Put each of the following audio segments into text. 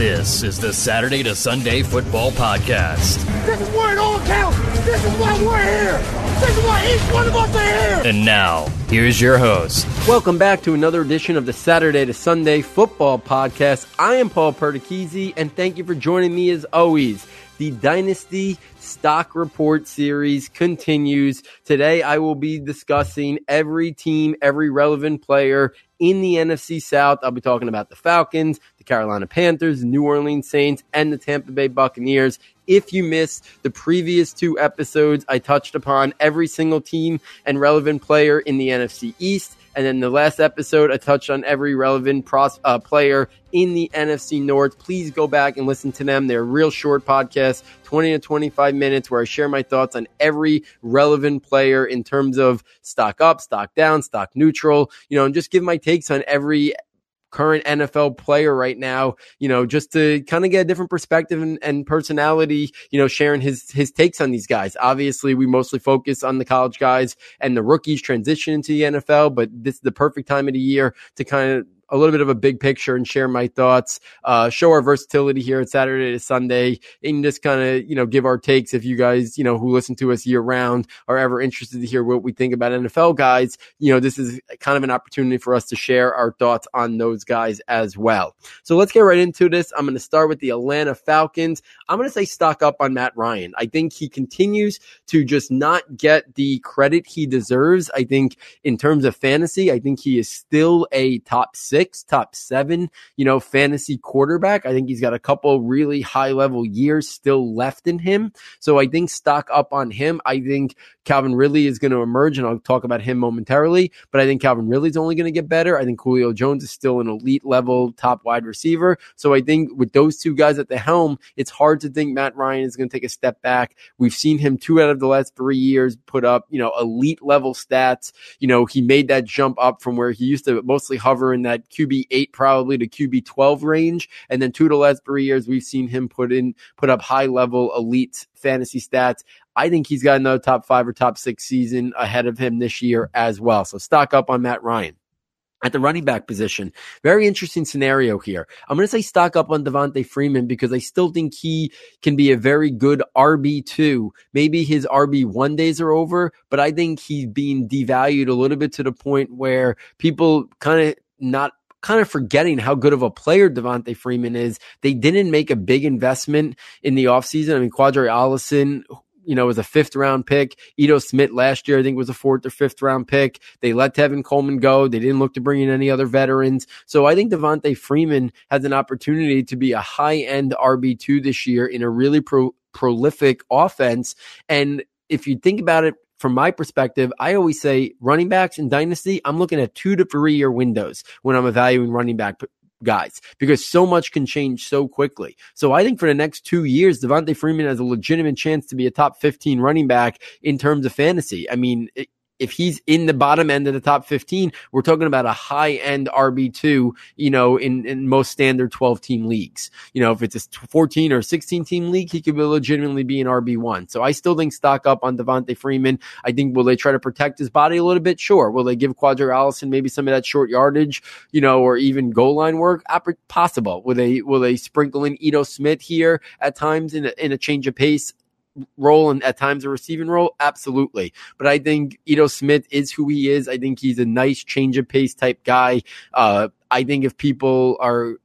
This is the Saturday to Sunday Football Podcast. This is where it all counts. This is why we're here. This is why each one of us are here. And now, here's your host. Welcome back to another edition of the Saturday to Sunday Football Podcast. I am Paul Perticchese, and thank you for joining me as always. The Dynasty Stock Report series continues. Today, I will be discussing every team, every relevant player in the NFC South. I'll be talking about the Falcons, the Carolina Panthers, the New Orleans Saints, and the Tampa Bay Buccaneers. If you missed the previous two episodes, I touched upon every single team and relevant player in the NFC East. And then the last episode, I touched on every relevant pros, uh, player in the NFC North. Please go back and listen to them. They're real short podcasts, 20 to 25 minutes, where I share my thoughts on every relevant player in terms of stock up, stock down, stock neutral, you know, and just give my takes on every current NFL player right now, you know, just to kind of get a different perspective and, and, personality, you know, sharing his, his takes on these guys. Obviously, we mostly focus on the college guys and the rookies transition into the NFL, but this is the perfect time of the year to kind of a little bit of a big picture and share my thoughts, uh, show our versatility here at Saturday to Sunday, and just kind of, you know, give our takes if you guys, you know, who listen to us year round are ever interested to hear what we think about NFL guys. You know, this is kind of an opportunity for us to share our thoughts on those guys as well. So let's get right into this. I'm going to start with the Atlanta Falcons. I'm going to say stock up on Matt Ryan. I think he continues to just not get the credit he deserves. I think in terms of fantasy, I think he is still a top six six, top seven, you know, fantasy quarterback. I think he's got a couple really high level years still left in him. So I think stock up on him. I think Calvin Ridley is going to emerge, and I'll talk about him momentarily. But I think Calvin Ridley is only going to get better. I think Julio Jones is still an elite level top wide receiver. So I think with those two guys at the helm, it's hard to think Matt Ryan is going to take a step back. We've seen him two out of the last three years put up, you know, elite level stats. You know, he made that jump up from where he used to mostly hover in that QB eight probably to QB twelve range, and then two to the last three years we've seen him put in put up high level elite fantasy stats. I think he's got another top five or top six season ahead of him this year as well. So stock up on Matt Ryan. At the running back position, very interesting scenario here. I'm going to say stock up on Devonta Freeman because I still think he can be a very good RB2. Maybe his RB1 days are over, but I think he's being devalued a little bit to the point where people kind of not kind of forgetting how good of a player Devonta Freeman is. They didn't make a big investment in the offseason. I mean, Qadree Ollison, you know, was a fifth round pick. Ito Smith last year, I think, was a fourth or fifth round pick. They let Tevin Coleman go. They didn't look to bring in any other veterans. So I think Devonta Freeman has an opportunity to be a high end RB2 this year in a really pro- prolific offense. And if you think about it from my perspective, I always say running backs in dynasty, I'm looking at two to three year windows when I'm evaluating running back guys because so much can change so quickly. So I think for the next two years, Devonta Freeman has a legitimate chance to be a top 15 running back in terms of fantasy. I mean, it, if he's in the bottom end of the top 15, we're talking about a high end RB2, you know, in, in most standard 12 team leagues. You know, if it's a 14 or 16 team league, he could be legitimately be an RB1. So I still think stock up on Devonta Freeman. I think will they try to protect his body a little bit? Sure. Will they give Qadree Ollison maybe some of that short yardage, you know, or even goal line work? Possible. Will they, will they sprinkle in Ito Smith here at times in a, in a change of pace? Role and at times a receiving role? Absolutely. But I think Ito Smith is who he is. I think he's a nice change of pace type guy. Uh, I think if people are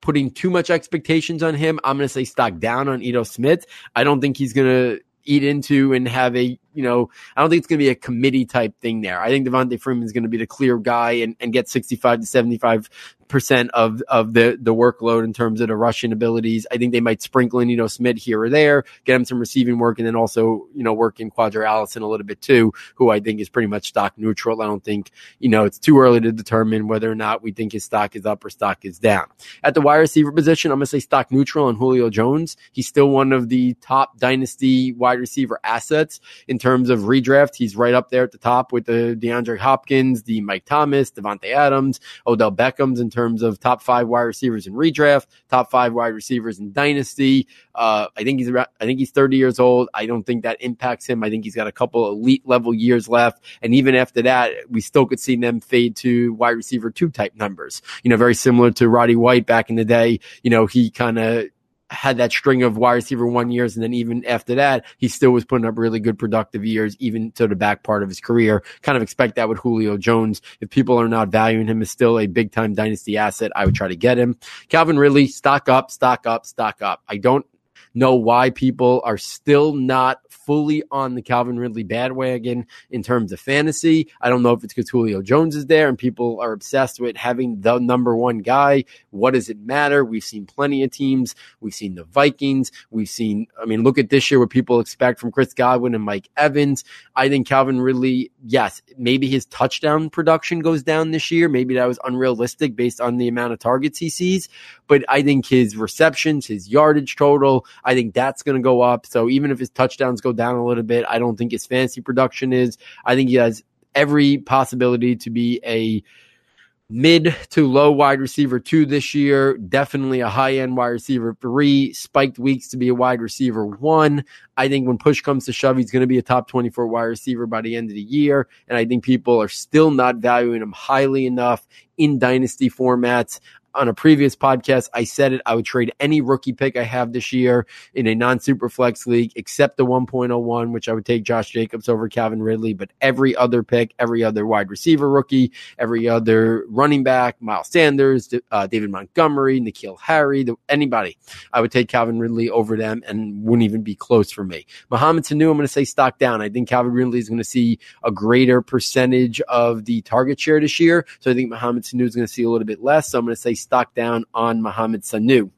putting too much expectations on him, I'm going to say stock down on Ito Smith. I don't think he's going to eat into and have a you know, I don't think it's going to be a committee type thing there. I think Devonta Freeman is going to be the clear guy and, and get 65 to 75 percent of of the the workload in terms of the rushing abilities. I think they might sprinkle in, you know, Smith here or there, get him some receiving work, and then also, you know, work in Qadree Ollison a little bit too, who I think is pretty much stock neutral. I don't think, you know, it's too early to determine whether or not we think his stock is up or stock is down. At the wide receiver position, I'm gonna say stock neutral on Julio Jones. He's still one of the top dynasty wide receiver assets in terms terms of redraft, he's right up there at the top with the DeAndre Hopkins, the Mike Thomas, Davante Adams, Odell Beckham's in terms of top five wide receivers in redraft, top five wide receivers in dynasty. Uh, I think he's I think he's 30 years old. I don't think that impacts him. I think he's got a couple elite level years left. And even after that, we still could see them fade to wide receiver two type numbers. You know, very similar to Roddy White back in the day. You know, he kind of had that string of wide receiver one years. And then even after that, he still was putting up really good productive years, even to the back part of his career. Kind of expect that with Julio Jones. If people are not valuing him as still a big time dynasty asset, I would try to get him. Calvin Ridley, stock up, stock up, stock up. I don't know why people are still not fully on the Calvin Ridley bandwagon in terms of fantasy. I don't know if it's because Julio Jones is there and people are obsessed with having the number one guy. What does it matter? We've seen plenty of teams. We've seen the Vikings. We've seen, I mean, look at this year what people expect from Chris Godwin and Mike Evans. I think Calvin Ridley, yes, maybe his touchdown production goes down this year. Maybe that was unrealistic based on the amount of targets he sees. But I think his receptions, his yardage total, I think that's going to go up. So even if his touchdowns go down a little bit, I don't think his fantasy production is. I think he has every possibility to be a mid to low wide receiver two this year. Definitely a high end wide receiver three, spiked weeks to be a wide receiver one. I think when push comes to shove, he's going to be a top 24 wide receiver by the end of the year. And I think people are still not valuing him highly enough in dynasty formats on a previous podcast, I said it. I would trade any rookie pick I have this year in a non super flex league, except the 1.01, which I would take Josh Jacobs over Calvin Ridley. But every other pick, every other wide receiver rookie, every other running back, Miles Sanders, uh, David Montgomery, N'Keal Harry, the, anybody, I would take Calvin Ridley over them and wouldn't even be close for me. Mohamed Sanu, I'm going to say stock down. I think Calvin Ridley is going to see a greater percentage of the target share this year. So I think Mohamed Sanu is going to see a little bit less. So I'm going to say stock down on Mohamed Sanu.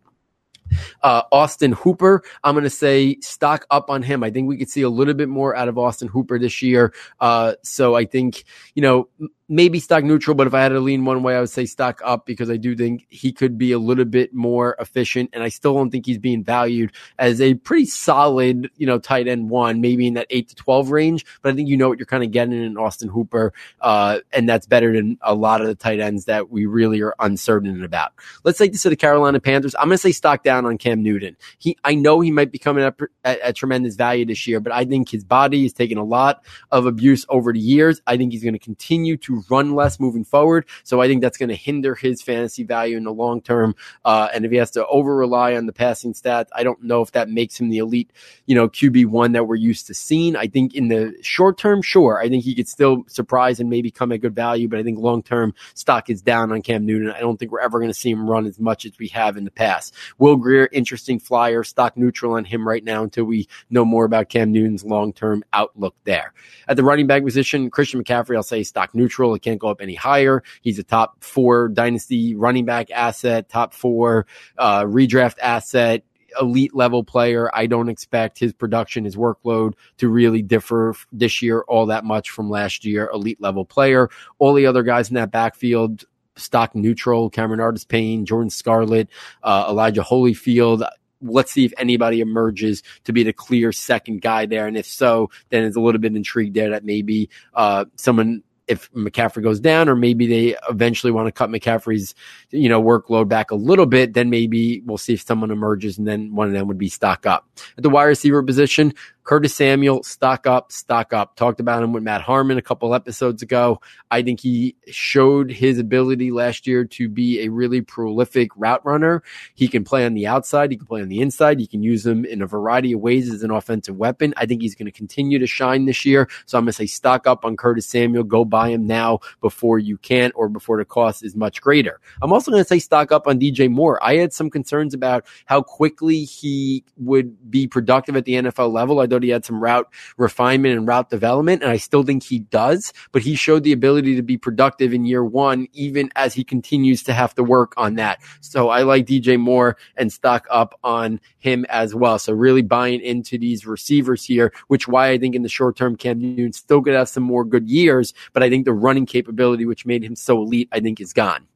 Uh, Austin Hooper, I'm going to say stock up on him. I think we could see a little bit more out of Austin Hooper this year. Uh, so I think, you know, maybe stock neutral, but if I had to lean one way, I would say stock up because I do think he could be a little bit more efficient. And I still don't think he's being valued as a pretty solid, you know, tight end one, maybe in that eight to 12 range. But I think you know what you're kind of getting in Austin Hooper. Uh, and that's better than a lot of the tight ends that we really are uncertain about. Let's take this to the Carolina Panthers. I'm going to say stock down on Cam Newton. He, I know he might be coming up at, tremendous value this year, but I think his body is taking a lot of abuse over the years. I think he's going to continue to run less moving forward. So I think that's going to hinder his fantasy value in the long term. Uh, and if he has to over rely on the passing stats, I don't know if that makes him the elite, you know, QB one that we're used to seeing. I think in the short term, sure, I think he could still surprise and maybe come at good value. But I think long term stock is down on Cam Newton. I don't think we're ever going to see him run as much as we have in the past. Will Grier, interesting flyer, stock neutral on him right now until we know more about Cam Newton's long term outlook there. At the running back position, Christian McCaffrey, I'll say stock neutral. It can't go up any higher. He's a top four dynasty running back asset, top four uh, redraft asset elite level player. I don't expect his production, his workload to really differ this year all that much from last year. Elite level player. All the other guys in that backfield, stock neutral. Cameron Artis Payne, Jordan Scarlett, uh, Elijah Holyfield. Let's see if anybody emerges to be the clear second guy there. And if so, then it's a little bit intrigued there that maybe uh, someone if McCaffrey goes down, or maybe they eventually want to cut McCaffrey's, you know, workload back a little bit, then maybe we'll see if someone emerges and then one of them would be stock up. At the wide receiver position, Curtis Samuel, stock up, stock up. Talked about him with Matt Harmon a couple episodes ago. I think he showed his ability last year to be a really prolific route runner. He can play on the outside, he can play on the inside. You can use him in a variety of ways as an offensive weapon. I think he's going to continue to shine this year. So I'm going to say stock up on Curtis Samuel. Go buy him now before you can or before the cost is much greater. I'm also going to say stock up on DJ Moore. I had some concerns about how quickly he would be productive at the NFL level. I thought he had some route refinement and route development, and I still think he does, but he showed the ability to be productive in year one, even as he continues to have to work on that. So I like DJ Moore and stock up on him as well. So really buying into these receivers here, which why I think in the short term, Cam Newton still could have some more good years, but I think the running capability, which made him so elite, I think is gone.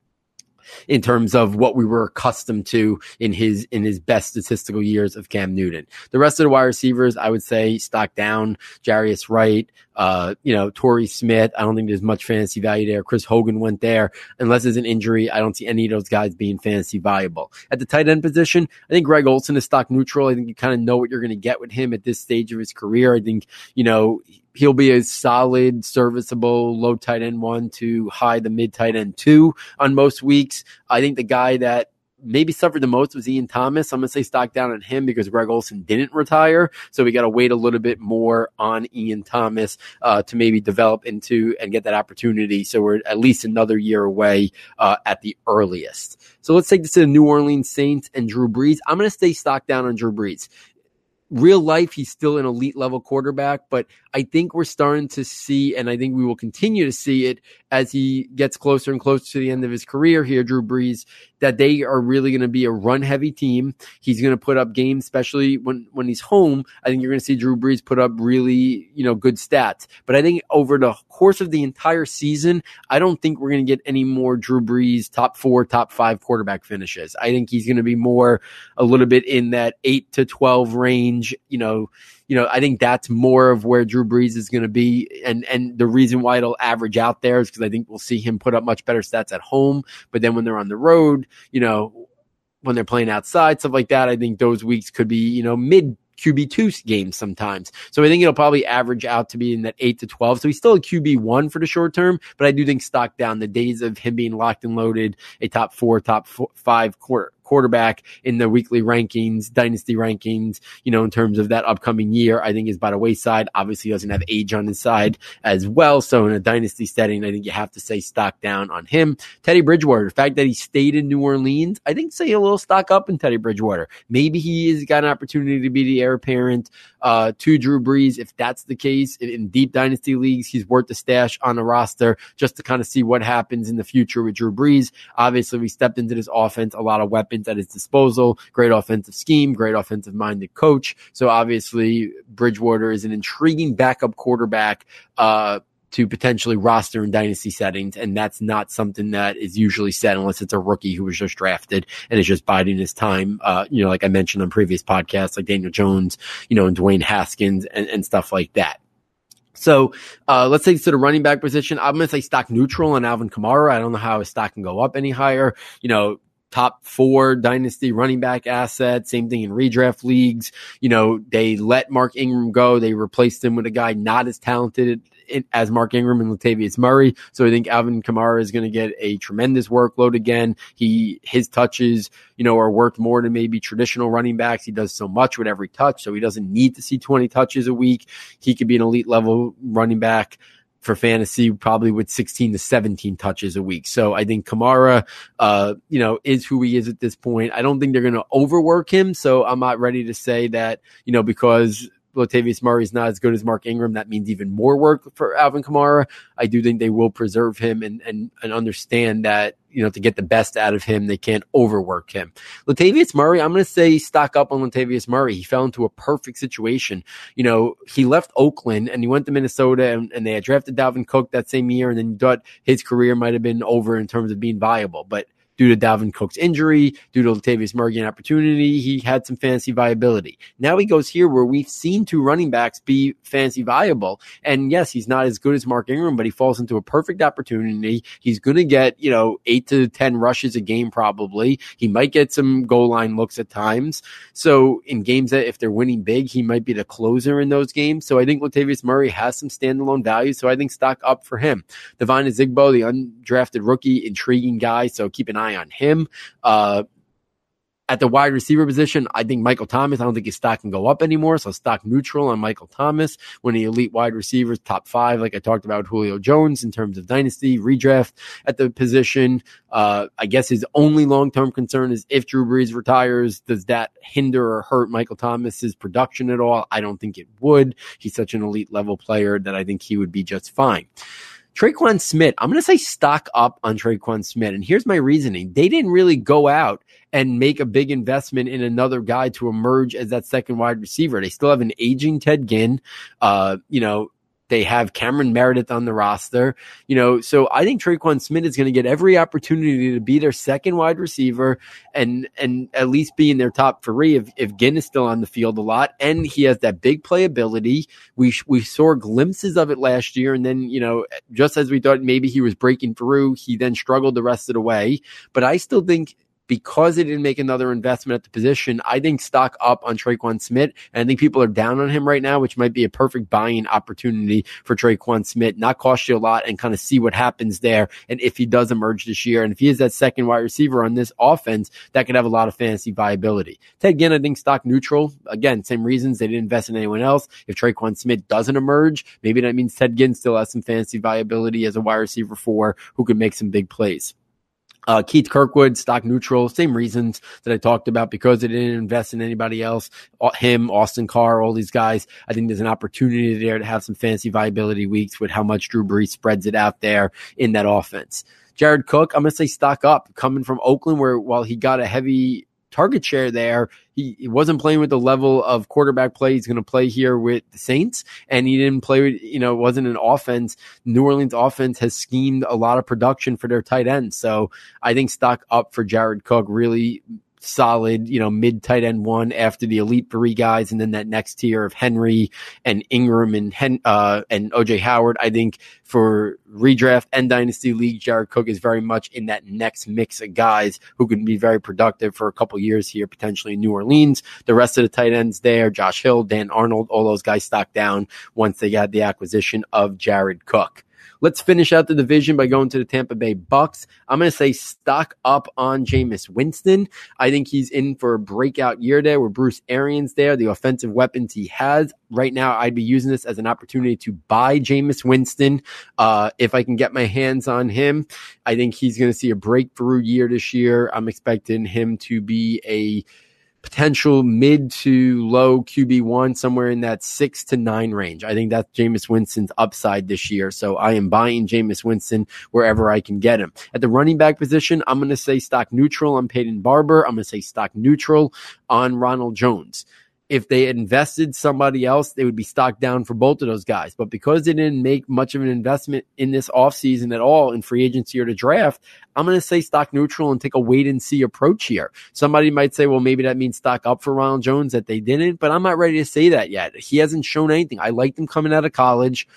in terms of what we were accustomed to in his in his best statistical years of Cam Newton. The rest of the wide receivers, I would say, stock down. Jarius Wright, uh, you know, Torrey Smith. I don't think there's much fantasy value there. Chris Hogan went there. Unless there's an injury, I don't see any of those guys being fantasy valuable. At the tight end position, I think Greg Olsen is stock neutral. I think you kind of know what you're going to get with him at this stage of his career. I think, you know, he'll be a solid, serviceable low tight end one to high the mid tight end two on most weeks. I think the guy that maybe suffered the most was Ian Thomas. I'm going to say stock down on him because Greg Olsen didn't retire. So we got to wait a little bit more on Ian Thomas uh, to maybe develop into and get that opportunity. So we're at least another year away uh, at the earliest. So let's take this to the New Orleans Saints and Drew Brees. I'm going to stay stock down on Drew Brees real life, he's still an elite level quarterback, but I think we're starting to see, and I think we will continue to see it as he gets closer and closer to the end of his career here, Drew Brees, that they are really going to be a run heavy team. He's going to put up games, especially when, when he's home. I think you're going to see Drew Brees put up really, you know, good stats. But I think over the course of the entire season, I don't think we're going to get any more Drew Brees top four, top five quarterback finishes. I think he's going to be more a little bit in that eight to 12 range, you know, you know, I think that's more of where Drew Brees is going to be. And, and the reason why it'll average out there is because I think we'll see him put up much better stats at home. But then when they're on the road, you know, when they're playing outside, stuff like that, I think those weeks could be, you know, mid QB2 games sometimes. So I think it'll probably average out to be in that 8 to 12. So he's still a QB1 for the short term, but I do think stock down the days of him being locked and loaded, a top four, top four, five quarter, quarterback in the weekly rankings, dynasty rankings, you know, in terms of that upcoming year, I think is by the wayside. Obviously, he doesn't have age on his side as well. So in a dynasty setting, I think you have to say stock down on him. Teddy Bridgewater, the fact that he stayed in New Orleans, I think say a little stock up in Teddy Bridgewater. Maybe he has got an opportunity to be the heir apparent uh, to Drew Brees. If that's the case in deep dynasty leagues, he's worth the stash on the roster just to kind of see what happens in the future with Drew Brees. Obviously, we stepped into this offense, a lot of weapons at his disposal, great offensive scheme, great offensive minded coach. So obviously, Bridgewater is an intriguing backup quarterback. Uh, to potentially roster in dynasty settings. And that's not something that is usually said unless it's a rookie who was just drafted and is just biding his time. Uh, you know, like I mentioned on previous podcasts, like Daniel Jones, you know, and Dwayne Haskins and, and stuff like that. So uh, let's take to the running back position. I'm going to say stock neutral on Alvin Kamara. I don't know how his stock can go up any higher. You know, top four dynasty running back asset. Same thing in redraft leagues. You know, they let Mark Ingram go. They replaced him with a guy not as talented as Mark Ingram and Latavius Murray. So I think Alvin Kamara is going to get a tremendous workload again. He his touches, you know, are worth more than maybe traditional running backs. He does so much with every touch, so he doesn't need to see 20 touches a week. He could be an elite level running back for fantasy, probably with 16 to 17 touches a week. So I think Kamara, uh, you know, is who he is at this point. I don't think they're going to overwork him. So I'm not ready to say that, you know, because Latavius Murray is not as good as Mark Ingram. That means even more work for Alvin Kamara. I do think they will preserve him and, and, and understand that, you know, to get the best out of him, they can't overwork him. Latavius Murray, I'm going to say stock up on Latavius Murray. He fell into a perfect situation. You know, he left Oakland and he went to Minnesota and, and they had drafted Dalvin Cook that same year. And then thought his career might have been over in terms of being viable. But due to Dalvin Cook's injury, due to Latavius Murray opportunity, he had some fancy viability. Now he goes here where we've seen two running backs be fancy viable. And yes, he's not as good as Mark Ingram, but he falls into a perfect opportunity. He's going to get, you know, eight to 10 rushes a game probably. He might get some goal line looks at times. So in games that if they're winning big, he might be the closer in those games. So I think Latavius Murray has some standalone value. So I think stock up for him. Devine Ozigbo, the undrafted rookie, intriguing guy. So keep an eye eye on him. Uh, at the wide receiver position, I think Michael Thomas, I don't think his stock can go up anymore. So stock neutral on Michael Thomas. When the elite wide receivers, top five, like I talked about Julio Jones in terms of dynasty, redraft at the position. Uh, I guess his only long term concern is if Drew Brees retires, does that hinder or hurt Michael Thomas's production at all? I don't think it would. He's such an elite level player that I think he would be just fine. Tre'Quan Smith, I'm going to say stock up on Tre'Quan Smith. And here's my reasoning. They didn't really go out and make a big investment in another guy to emerge as that second wide receiver. They still have an aging Ted Ginn. Uh, you know, They have Cameron Meredith on the roster, you know. So I think Tre'Quan Smith is going to get every opportunity to be their second wide receiver and and at least be in their top three if if Ginn is still on the field a lot, and he has that big playability. We we saw glimpses of it last year, and then you know just as we thought maybe he was breaking through, he then struggled the rest of the way. But I still think because they didn't make another investment at the position, I think stock up on Tre'Quan Smith. And I think people are down on him right now, which might be a perfect buying opportunity for Tre'Quan Smith, not cost you a lot and kind of see what happens there. And if he does emerge this year, and if he is that second wide receiver on this offense, that could have a lot of fantasy viability. Ted Ginn, I think stock neutral. Again, same reasons they didn't invest in anyone else. If Tre'Quan Smith doesn't emerge, maybe that means Ted Ginn still has some fantasy viability as a wide receiver four who could make some big plays. Uh, Keith Kirkwood, stock neutral, same reasons that I talked about because they didn't invest in anybody else. Him, Austin Carr, all these guys. I think there's an opportunity there to have some fancy viability weeks with how much Drew Brees spreads it out there in that offense. Jared Cook, I'm going to say stock up coming from Oakland, where while he got a heavy target share there. He, he wasn't playing with the level of quarterback play he's going to play here with the Saints, and he didn't play with, you know, it wasn't an offense. New Orleans offense has schemed a lot of production for their tight ends. So I think stock up for Jared Cook really solid, you know, mid tight end one after the elite three guys, and then that next tier of Henry and Engram and Hen, uh, and OJ Howard. I think for redraft and dynasty league, Jared Cook is very much in that next mix of guys who can be very productive for a couple years here, potentially in New Orleans. The rest of the tight ends there, Josh Hill, Dan Arnold, all those guys stock down once they got the acquisition of Jared Cook. Let's finish out the division by going to the Tampa Bay Bucks. I'm going to say stock up on Jameis Winston. I think he's in for a breakout year there with Bruce Arians there, the offensive weapons he has. Right now, I'd be using this as an opportunity to buy Jameis Winston. Uh, if I can get my hands on him, I think he's going to see a breakthrough year this year. I'm expecting him to be a potential mid to low QB1, somewhere in that six to nine range. I think that's Jameis Winston's upside this year. So I am buying Jameis Winston wherever I can get him. At the running back position, I'm going to say stock neutral on Peyton Barber. I'm going to say stock neutral on Ronald Jones if they invested somebody else, they would be stocked down for both of those guys. But because they didn't make much of an investment in this offseason at all in free agency or to draft, I'm going to say stock neutral and take a wait and see approach here. Somebody might say, well, maybe that means stock up for Ronald Jones that they didn't, but I'm not ready to say that yet. He hasn't shown anything. I liked him coming out of college.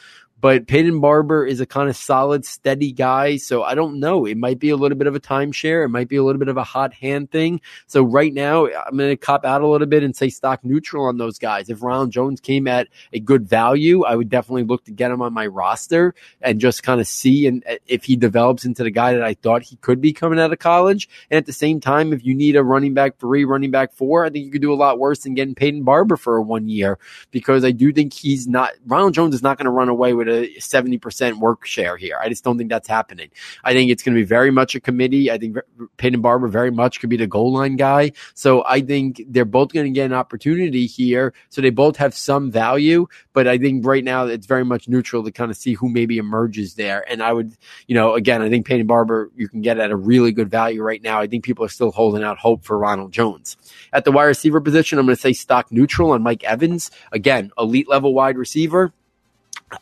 But Peyton Barber is a kind of solid, steady guy. So I don't know. It might be a little bit of a timeshare. It might be a little bit of a hot hand thing. So right now, I'm going to cop out a little bit and say stock neutral on those guys. If Ronald Jones came at a good value, I would definitely look to get him on my roster and just kind of see and uh, if he develops into the guy that I thought he could be coming out of college. And at the same time, if you need a running back three, running back four, I think you could do a lot worse than getting Peyton Barber for one year because I do think he's not, Ronald Jones is not going to run away with a 70% work share here. I just don't think that's happening. I think it's going to be very much a committee. I think Peyton Barber very much could be the goal line guy. So I think they're both going to get an opportunity here. So they both have some value, but I think right now it's very much neutral to kind of see who maybe emerges there. And I would, you know, again, I think Peyton Barber you can get at a really good value right now. I think people are still holding out hope for Ronald Jones. At the wide receiver position, I'm going to say stock neutral on Mike Evans. Again, elite level wide receiver.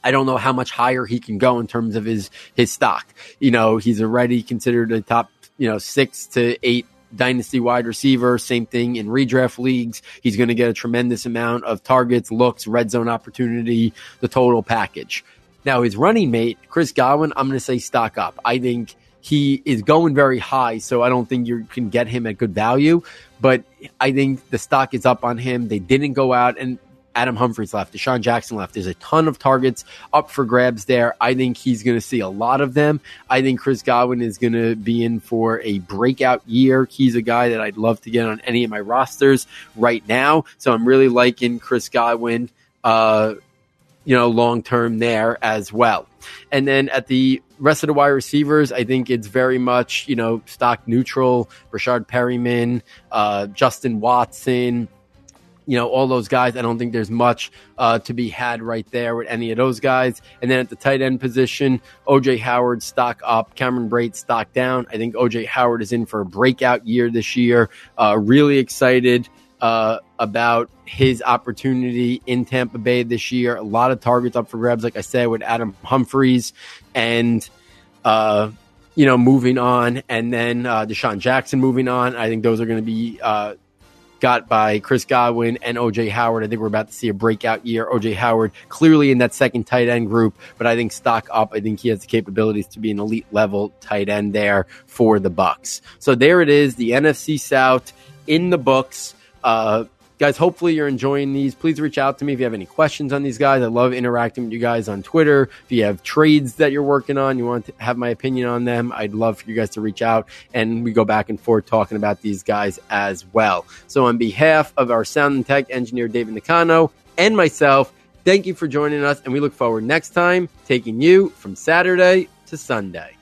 I don't know how much higher he can go in terms of his his stock. You know, he's already considered a top, you know, six to eight dynasty wide receiver. Same thing in redraft leagues. He's going to get a tremendous amount of targets, looks, red zone opportunity, the total package. Now, his running mate, Chris Godwin, I'm going to say stock up. I think he is going very high, so I don't think you can get him at good value. But I think the stock is up on him. They didn't go out and Adam Humphries left, DeSean Jackson left. There's a ton of targets up for grabs there. I think he's going to see a lot of them. I think Chris Godwin is going to be in for a breakout year. He's a guy that I'd love to get on any of my rosters right now. So I'm really liking Chris Godwin, uh, you know, long term there as well. And then at the rest of the wide receivers, I think it's very much, you know, stock neutral. Breshad Perriman, uh, Justin Watson, you know, all those guys. I don't think there's much uh, to be had right there with any of those guys. And then at the tight end position, OJ Howard stock up, Cameron Brate stock down. I think OJ Howard is in for a breakout year this year. Uh, really excited uh, about his opportunity in Tampa Bay this year. A lot of targets up for grabs, like I said, with Adam Humphries and, uh, you know, moving on, and then uh, DeSean Jackson moving on. I think those are going to be uh, got by Chris Godwin and OJ Howard. I think we're about to see a breakout year. OJ Howard clearly in that second tight end group, but I think stock up. I think he has the capabilities to be an elite level tight end there for the Bucks. So there it is, the NFC South in the books. Uh, guys, hopefully you're enjoying these. Please reach out to me if you have any questions on these guys. I love interacting with you guys on Twitter. If you have trades that you're working on, you want to have my opinion on them, I'd love for you guys to reach out and we go back and forth talking about these guys as well. So, on behalf of our sound and tech engineer, David Nicano, and myself, thank you for joining us. And we look forward next time taking you from Saturday to Sunday.